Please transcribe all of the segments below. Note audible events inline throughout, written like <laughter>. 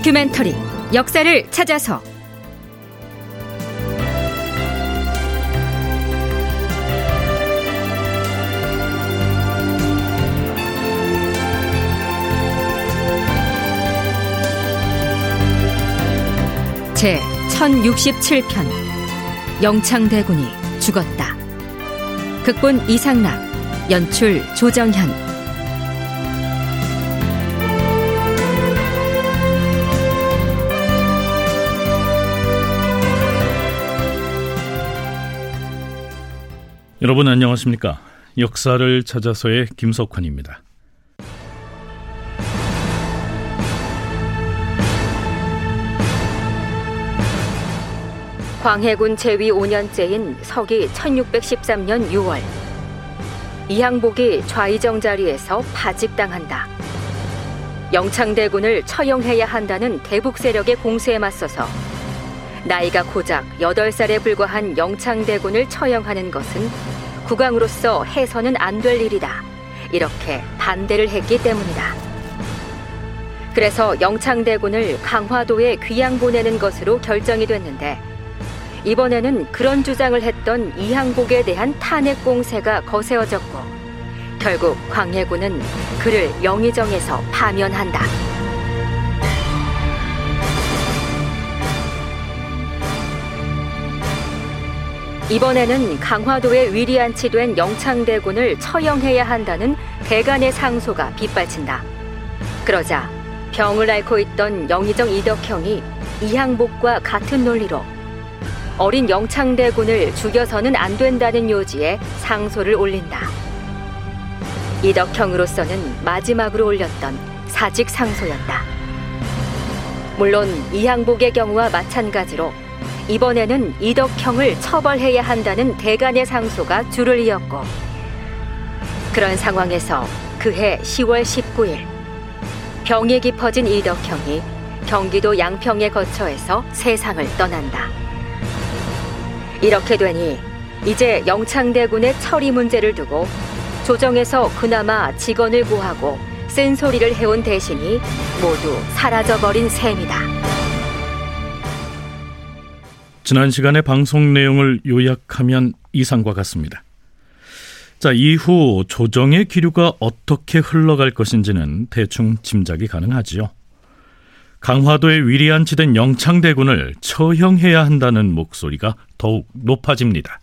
다큐멘터리 역사를 찾아서 제 1067편 영창대군이 죽었다. 극본 이상락 연출 조정현 여러분 안녕하십니까? 역사를 찾아서의 김석환입니다. 광해군 제위 5년째인 서기 1613년 6월 이항복이 좌의정 자리에서 파직당한다. 영창대군을 처형해야 한다는 대북 세력의 공세에 맞서서 나이가 고작 8살에 불과한 영창대군을 처형하는 것은 국왕으로서 해서는 안 될 일이다. 이렇게 반대를 했기 때문이다. 그래서 영창대군을 강화도에 귀양 보내는 것으로 결정이 됐는데 이번에는 그런 주장을 했던 이항복에 대한 탄핵 공세가 거세어졌고 결국 광해군은 그를 영의정에서 파면한다. 이번에는 강화도에 위리안치된 영창대군을 처형해야 한다는 대간의 상소가 빗발친다. 그러자 병을 앓고 있던 영의정 이덕형이 이항복과 같은 논리로 어린 영창대군을 죽여서는 안 된다는 요지에 상소를 올린다. 이덕형으로서는 마지막으로 올렸던 사직 상소였다. 물론 이항복의 경우와 마찬가지로 이번에는 이덕형을 처벌해야 한다는 대간의 상소가 줄을 이었고 그런 상황에서 그해 10월 19일 병이 깊어진 이덕형이 경기도 양평에 거처에서 세상을 떠난다. 이렇게 되니 이제 영창대군의 처리 문제를 두고 조정에서 그나마 직원을 구하고 쓴소리를 해온 대신이 모두 사라져버린 셈이다. 지난 시간의 방송 내용을 요약하면 이상과 같습니다. 자, 이후 조정의 기류가 어떻게 흘러갈 것인지는 대충 짐작이 가능하지요. 강화도에 위리안치된 영창대군을 처형해야 한다는 목소리가 더욱 높아집니다.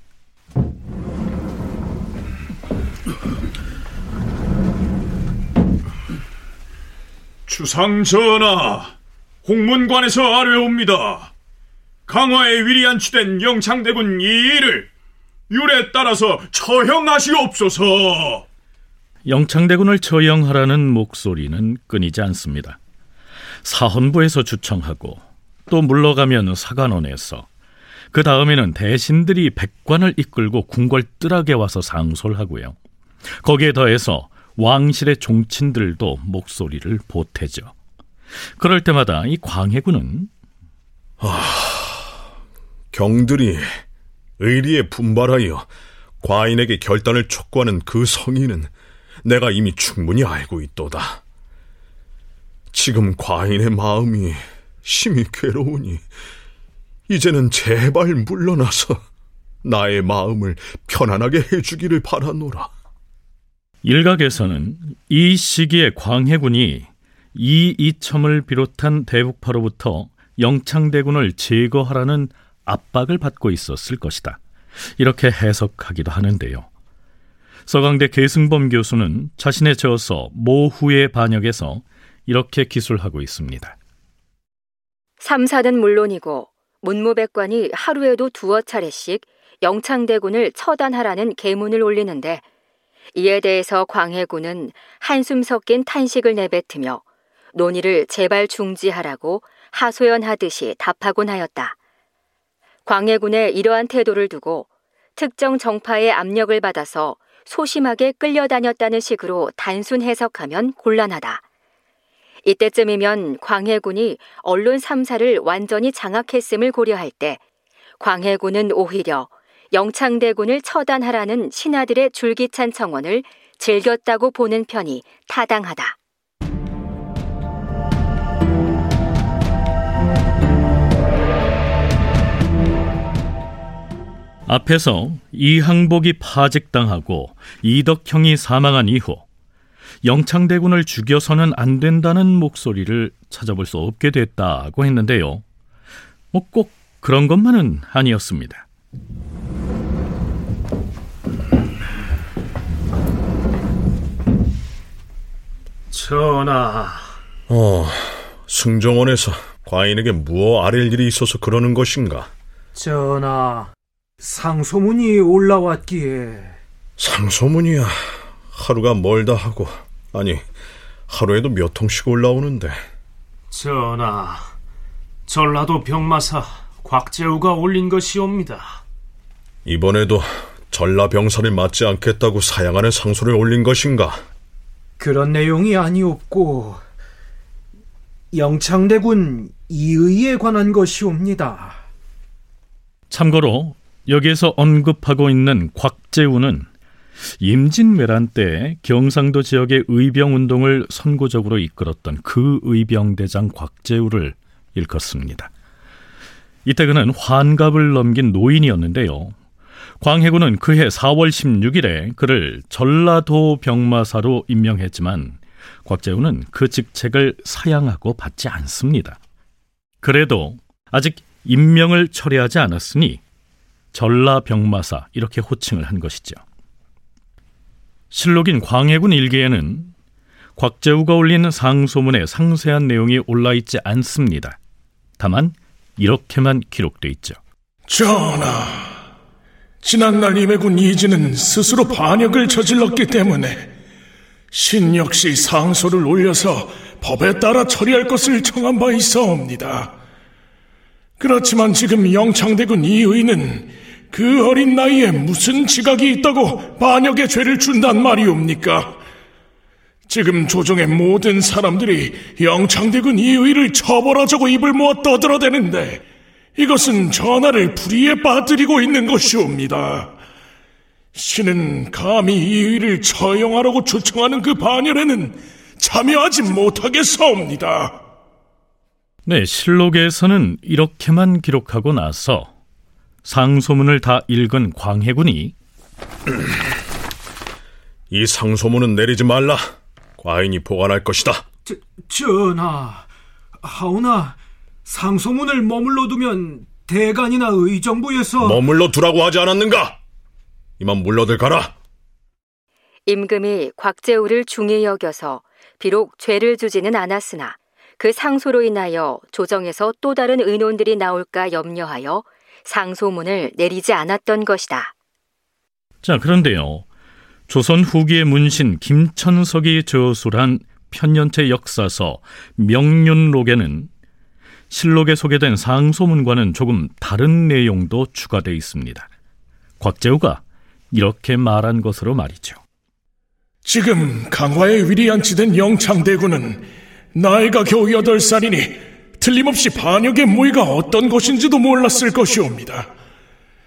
주상 전하, 홍문관에서 아뢰옵니다. 강화에 위리안치된 영창대군 이일을 율에 따라서 처형하시옵소서. 영창대군을 처형하라는 목소리는 끊이지 않습니다. 사헌부에서 주청하고 또 물러가면 사관원에서 그 다음에는 대신들이 백관을 이끌고 궁궐뜰하게 와서 상소를 하고요. 거기에 더해서 왕실의 종친들도 목소리를 보태죠. 그럴 때마다 이 광해군은 아... 경들이 의리에 분발하여 과인에게 결단을 촉구하는 그 성의는 내가 이미 충분히 알고 있도다. 지금 과인의 마음이 심히 괴로우니 이제는 제발 물러나서 나의 마음을 편안하게 해주기를 바라노라. 일각에서는 이 시기에 광해군이 이 이첨을 비롯한 대북파로부터 영창대군을 제거하라는 압박을 받고 있었을 것이다. 이렇게 해석하기도 하는데요. 서강대 계승범 교수는 자신의 저서 모후의 반역에서 이렇게 기술하고 있습니다. 삼사는 물론이고 문무백관이 하루에도 두어 차례씩 영창대군을 처단하라는 계문을 올리는데 이에 대해서 광해군은 한숨 섞인 탄식을 내뱉으며 논의를 제발 중지하라고 하소연하듯이 답하곤 하였다. 광해군의 이러한 태도를 두고 특정 정파의 압력을 받아서 소심하게 끌려다녔다는 식으로 단순 해석하면 곤란하다. 이때쯤이면 광해군이 언론 3사를 완전히 장악했음을 고려할 때 광해군은 오히려 영창대군을 처단하라는 신하들의 줄기찬 청원을 즐겼다고 보는 편이 타당하다. 앞에서 이항복이 파직당하고 이덕형이 사망한 이후 영창대군을 죽여서는 안 된다는 목소리를 찾아볼 수 없게 됐다고 했는데요. 뭐 꼭 그런 것만은 아니었습니다. 전하. 어, 승정원에서 과인에게 무어 아랠 일이 있어서 그러는 것인가? 전하, 상소문이 올라왔기에. 상소문이야. 하루가 멀다 하고 아니 하루에도 몇 통씩 올라오는데 전하, 전라도 병마사 곽재우가 올린 것이옵니다. 이번에도 전라 병사를 맞지 않겠다고 사양하는 상소를 올린 것인가? 그런 내용이 아니었고 영창대군 이의에 관한 것이옵니다. 참고로 여기에서 언급하고 있는 곽재우는 임진왜란 때 경상도 지역의 의병 운동을 선구적으로 이끌었던 그 의병대장 곽재우를 일컫습니다. 이때 그는 환갑을 넘긴 노인이었는데요. 광해군은 그해 4월 16일에 그를 전라도 병마사로 임명했지만 곽재우는 그 직책을 사양하고 받지 않습니다. 그래도 아직 임명을 철회하지 않았으니 전라병마사 이렇게 호칭을 한 것이죠. 실록인 광해군 일기에는 곽재우가 올린 상소문에 상세한 내용이 올라 있지 않습니다. 다만 이렇게만 기록돼 있죠. 전하, 지난날 임해군 이진은 스스로 반역을 저질렀기 때문에 신 역시 상소를 올려서 법에 따라 처리할 것을 정한 바 있어옵니다. 그렇지만 지금 영창대군 이의는 그 어린 나이에 무슨 지각이 있다고 반역의 죄를 준단 말이옵니까? 지금 조정의 모든 사람들이 영창대군 이의를 처벌하자고 입을 모아 떠들어대는데 이것은 전하를 불의에 빠뜨리고 있는 것이옵니다. 신은 감히 이의를 처형하라고 초청하는 그 반열에는 참여하지 못하겠사옵니다. 네, 실록에서는 이렇게만 기록하고 나서 상소문을 다 읽은 광해군이 이 상소문은 내리지 말라. 과인이 보관할 것이다. 저, 전하, 하오나 상소문을 머물러 두면 대간이나 의정부에서 머물러 두라고 하지 않았는가? 이만 물러들 가라. 임금이 곽재우를 중히 여겨서 비록 죄를 주지는 않았으나 그 상소로 인하여 조정에서 또 다른 의논들이 나올까 염려하여 상소문을 내리지 않았던 것이다. 자, 그런데요. 조선 후기의 문신 김천석이 저술한 편년체 역사서 명륜록에는 실록에 소개된 상소문과는 조금 다른 내용도 추가되어 있습니다. 곽재우가 이렇게 말한 것으로 말이죠. 지금 강화에 위리안치된 영창대군은 나이가 겨우 여덟 살이니 틀림없이 반역의 무의가 어떤 것인지도 몰랐을 것이옵니다.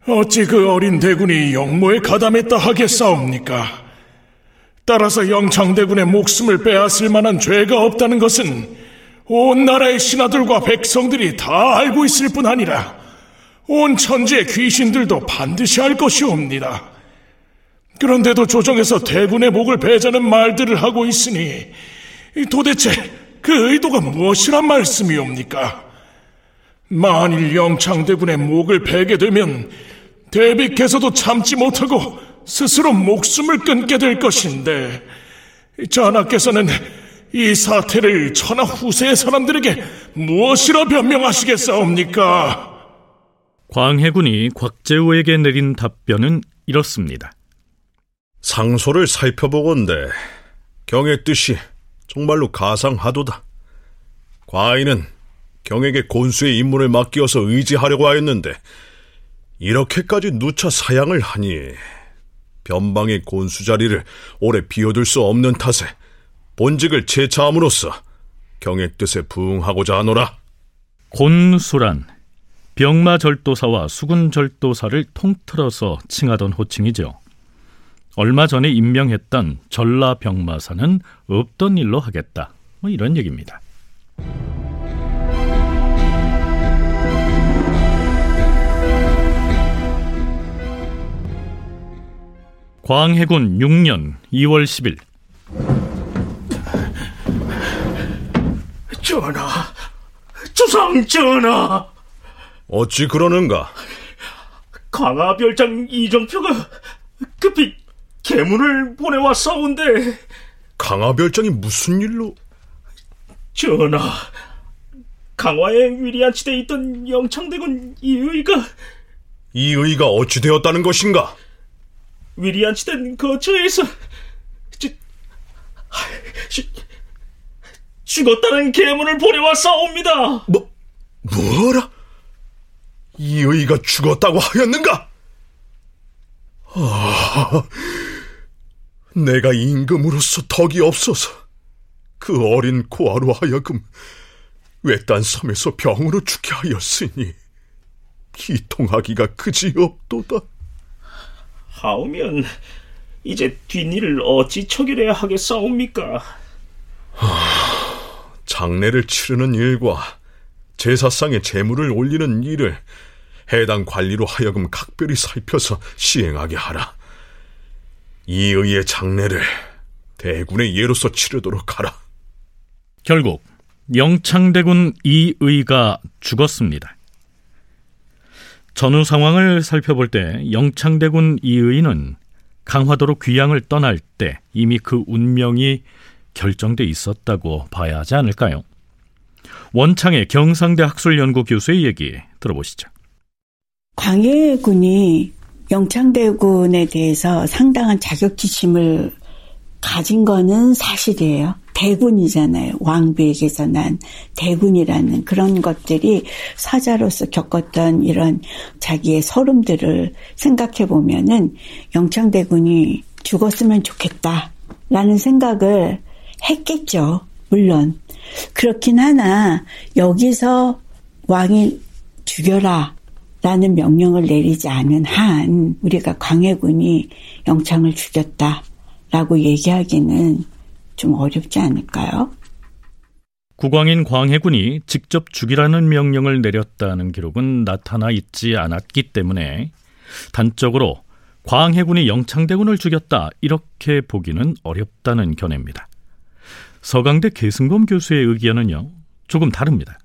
어찌 그 어린 대군이 영모에 가담했다 하겠사옵니까? 따라서 영창대군의 목숨을 빼앗을 만한 죄가 없다는 것은 온 나라의 신하들과 백성들이 다 알고 있을 뿐 아니라 온 천지의 귀신들도 반드시 알 것이옵니다. 그런데도 조정에서 대군의 목을 베자는 말들을 하고 있으니 도대체 그 의도가 무엇이란 말씀이옵니까? 만일 영창대군의 목을 베게 되면 대비께서도 참지 못하고 스스로 목숨을 끊게 될 것인데 전하께서는 이 사태를 천하 후세의 사람들에게 무엇이라 변명하시겠사옵니까? 광해군이 곽재우에게 내린 답변은 이렇습니다. 상소를 살펴보건대 경의 뜻이 정말로 가상하도다. 과인은 경에게 곤수의 임무를 맡기어서 의지하려고 하였는데 이렇게까지 누차 사양을 하니 변방의 곤수 자리를 오래 비워둘 수 없는 탓에 본직을 재차함으로써 경의 뜻에 부응하고자 하노라. 곤수란 병마절도사와 수군절도사를 통틀어서 칭하던 호칭이죠. 얼마 전에 임명했던 전라병마사는 없던 일로 하겠다. 뭐 이런 얘기입니다. 광해군 6년 2월 10일 전하, 주상 전하, 어찌 그러는가? 강화별장 이정표가 급히 계문을 보내왔사온데 강화별장이 무슨 일로? 전하, 강화에 위리안치돼 있던 영창대군 이의가 이 의가 어찌 되었다는 것인가? 위리안치된 거처에서 지, 지, 죽었다는 계문을 보내왔사옵니다. 뭐, 뭐라? 이 의가 죽었다고 하였는가? 아, 내가 임금으로서 덕이 없어서 그 어린 고아로 하여금 외딴 섬에서 병으로 죽게 하였으니 기통하기가 그지없도다. 하오면 이제 뒷일을 어찌 처결해야 하겠사옵니까? 장례를 치르는 일과 제사상에 제물을 올리는 일을 해당 관리로 하여금 각별히 살펴서 시행하게 하라. 이 의의 장례를 대군의 예로서 치르도록 하라. 결국 영창대군 이의가 죽었습니다. 전후 상황을 살펴볼 때 영창대군 이의는 강화도로 귀양을 떠날 때 이미 그 운명이 결정돼 있었다고 봐야 하지 않을까요? 원창의 경상대 학술연구 교수의 얘기 들어보시죠. 광해군이 영창대군에 대해서 상당한 자격지심을 가진 거는 사실이에요. 대군이잖아요. 왕비에게서 난 대군이라는 그런 것들이 사자로서 겪었던 이런 자기의 서름들을 생각해 보면은 영창대군이 죽었으면 좋겠다라는 생각을 했겠죠. 물론. 그렇긴 하나 여기서 왕이 죽여라 라는 명령을 내리지 않은 한 우리가 광해군이 영창을 죽였다 라고 얘기하기는 좀 어렵지 않을까요? 국왕인 광해군이 직접 죽이라는 명령을 내렸다는 기록은 나타나 있지 않았기 때문에 단적으로 광해군이 영창대군을 죽였다 이렇게 보기는 어렵다는 견해입니다. 서강대 계승범 교수의 의견은요 조금 다릅니다.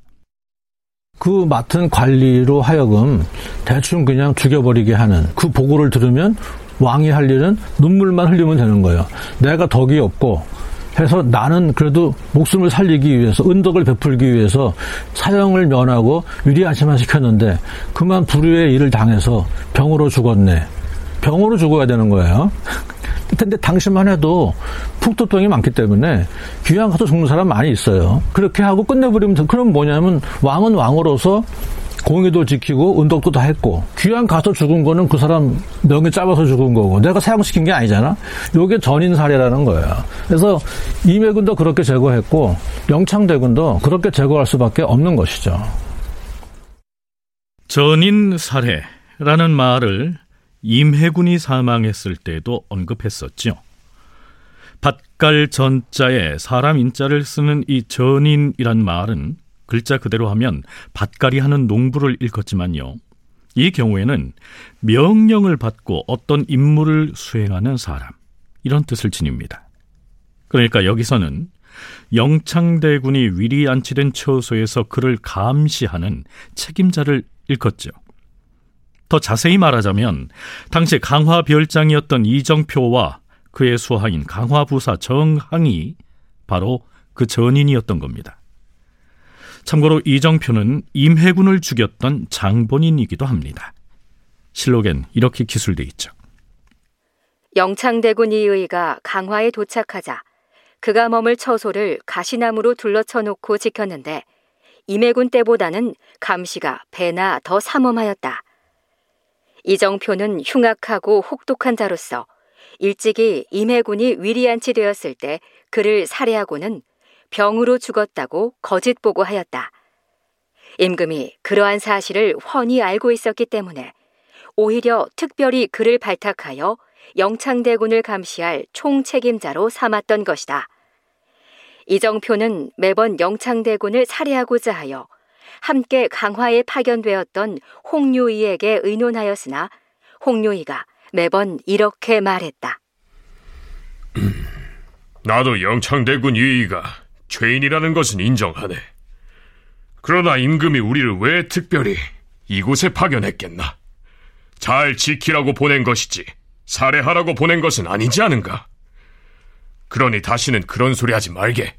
그 맡은 관리로 하여금 대충 그냥 죽여버리게 하는 그 보고를 들으면 왕이 할 일은 눈물만 흘리면 되는 거예요. 내가 덕이 없고 해서 나는 그래도 목숨을 살리기 위해서 은덕을 베풀기 위해서 사형을 면하고 유리한시만 시켰는데 그만 불의의 일을 당해서 병으로 죽었네. 병으로 죽어야 되는 거예요. 근데 당시만 해도 북도병이 많기 때문에 귀양 가서 죽는 사람 많이 있어요. 그렇게 하고 끝내버리면 그럼 뭐냐면 왕은 왕으로서 공의도 지키고 은덕도 다 했고 귀양 가서 죽은 거는 그 사람 명예 짧아서 죽은 거고 내가 사형시킨 게 아니잖아. 요게 전인 사례라는 거예요. 그래서 임해군도 그렇게 제거했고 영창대군도 그렇게 제거할 수밖에 없는 것이죠. 전인 사례라는 말을 임해군이 사망했을 때도 언급했었죠. 밭갈 전자에 사람 인자를 쓰는 이 전인이란 말은 글자 그대로 하면 밭갈이 하는 농부를 일컫지만요. 이 경우에는 명령을 받고 어떤 임무를 수행하는 사람 이런 뜻을 지닙니다. 그러니까 여기서는 영창대군이 위리 안치된 처소에서 그를 감시하는 책임자를 일컫죠. 더 자세히 말하자면 당시 강화 별장이었던 이정표와 그의 수하인 강화 부사 정항이 바로 그 전인이었던 겁니다. 참고로 이정표는 임해군을 죽였던 장본인이기도 합니다. 실록엔 이렇게 기술돼 있죠. 영창대군 이의가 강화에 도착하자 그가 머물 처소를 가시나무로 둘러쳐 놓고 지켰는데 임해군 때보다는 감시가 배나 더 삼엄하였다. 이정표는 흉악하고 혹독한 자로서 일찍이 임해군이 위리안치 되었을 때 그를 살해하고는 병으로 죽었다고 거짓 보고하였다. 임금이 그러한 사실을 훤히 알고 있었기 때문에 오히려 특별히 그를 발탁하여 영창대군을 감시할 총책임자로 삼았던 것이다. 이정표는 매번 영창대군을 살해하고자 하여 함께 강화에 파견되었던 홍유이에게 의논하였으나 홍유이가 매번 이렇게 말했다. <clears throat> 나도 영창대군 유이가 죄인이라는 것은 인정하네. 그러나 임금이 우리를 왜 특별히 이곳에 파견했겠나? 잘 지키라고 보낸 것이지 살해하라고 보낸 것은 아니지 않은가? 그러니 다시는 그런 소리 하지 말게.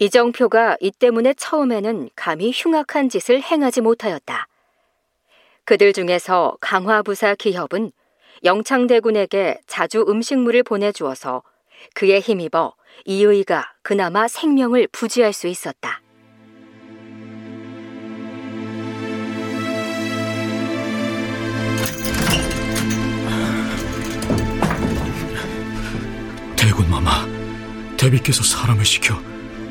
이정표가 이 때문에 처음에는 감히 흉악한 짓을 행하지 못하였다. 그들 중에서 강화부사 기협은 영창대군에게 자주 음식물을 보내주어서 그에 힘입어 이의가 그나마 생명을 부지할 수 있었다. 대군마마, 대비께서 사람을 시켜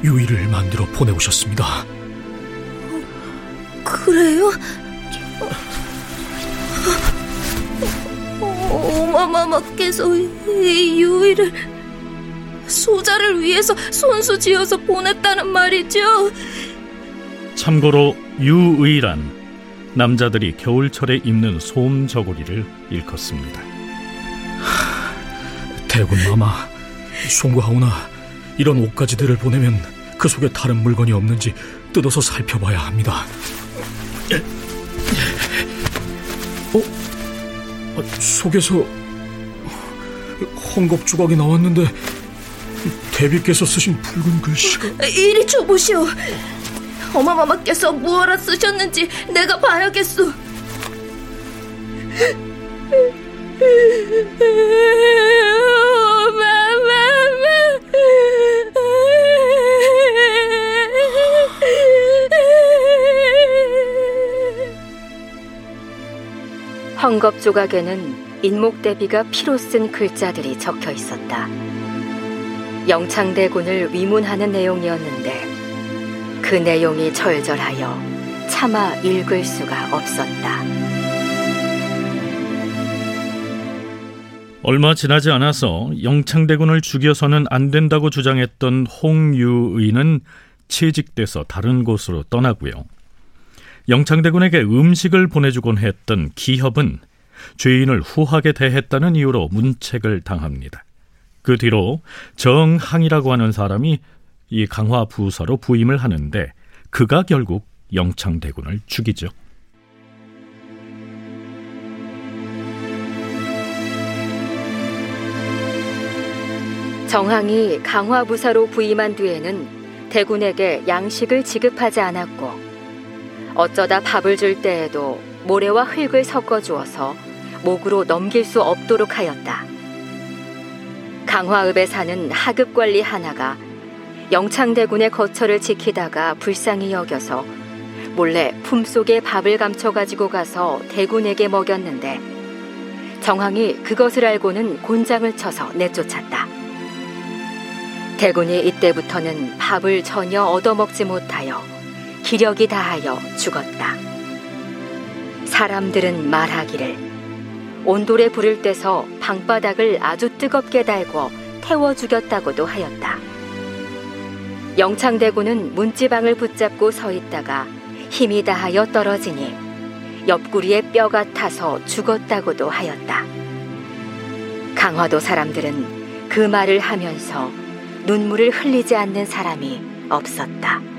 유의를 만들어 보내오셨습니다. 그래요? 오마마마께서 이 유의를 소자를 위해서 손수 지어서 보냈다는 말이죠. 참고로 유의란 남자들이 겨울철에 입는 솜 저고리를 일컫습니다. 대군마마, 송구하오나 이런 옷가지들을 보내면 그 속에 다른 물건이 없는지 뜯어서 살펴봐야 합니다. 어? 속에서 헝겊 조각이 나왔는데 대비께서 쓰신 붉은 글씨가 이리 줘보시오. 어마마마께서 무엇라 쓰셨는지 내가 봐야겠소. 헝겊 조각에는 인목대비가 피로 쓴 글자들이 적혀 있었다. 영창대군을 위문하는 내용이었는데 그 내용이 절절하여 차마 읽을 수가 없었다. 얼마 지나지 않아서 영창대군을 죽여서는 안 된다고 주장했던 홍유의는 채직돼서 다른 곳으로 떠나고요. 영창대군에게 음식을 보내주곤 했던 기협은 죄인을 후하게 대했다는 이유로 문책을 당합니다. 그 뒤로 정항이라고 하는 사람이 이 강화 부사로 부임을 하는데 그가 결국 영창대군을 죽이죠. 정항이 강화부사로 부임한 뒤에는 대군에게 양식을 지급하지 않았고 어쩌다 밥을 줄 때에도 모래와 흙을 섞어 주어서 목으로 넘길 수 없도록 하였다. 강화읍에 사는 하급 관리 하나가 영창대군의 거처를 지키다가 불쌍히 여겨서 몰래 품속에 밥을 감춰 가지고 가서 대군에게 먹였는데 정황이 그것을 알고는 곤장을 쳐서 내쫓았다. 대군이 이때부터는 밥을 전혀 얻어먹지 못하여 기력이 다하여 죽었다. 사람들은 말하기를 온돌에 불을 떼서 방바닥을 아주 뜨겁게 달고 태워 죽였다고도 하였다. 영창대군은 문지방을 붙잡고 서 있다가 힘이 다하여 떨어지니 옆구리에 뼈가 타서 죽었다고도 하였다. 강화도 사람들은 그 말을 하면서 눈물을 흘리지 않는 사람이 없었다.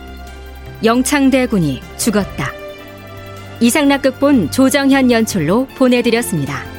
영창대군이 죽었다. 이상락극본 조정현 연출로 보내드렸습니다.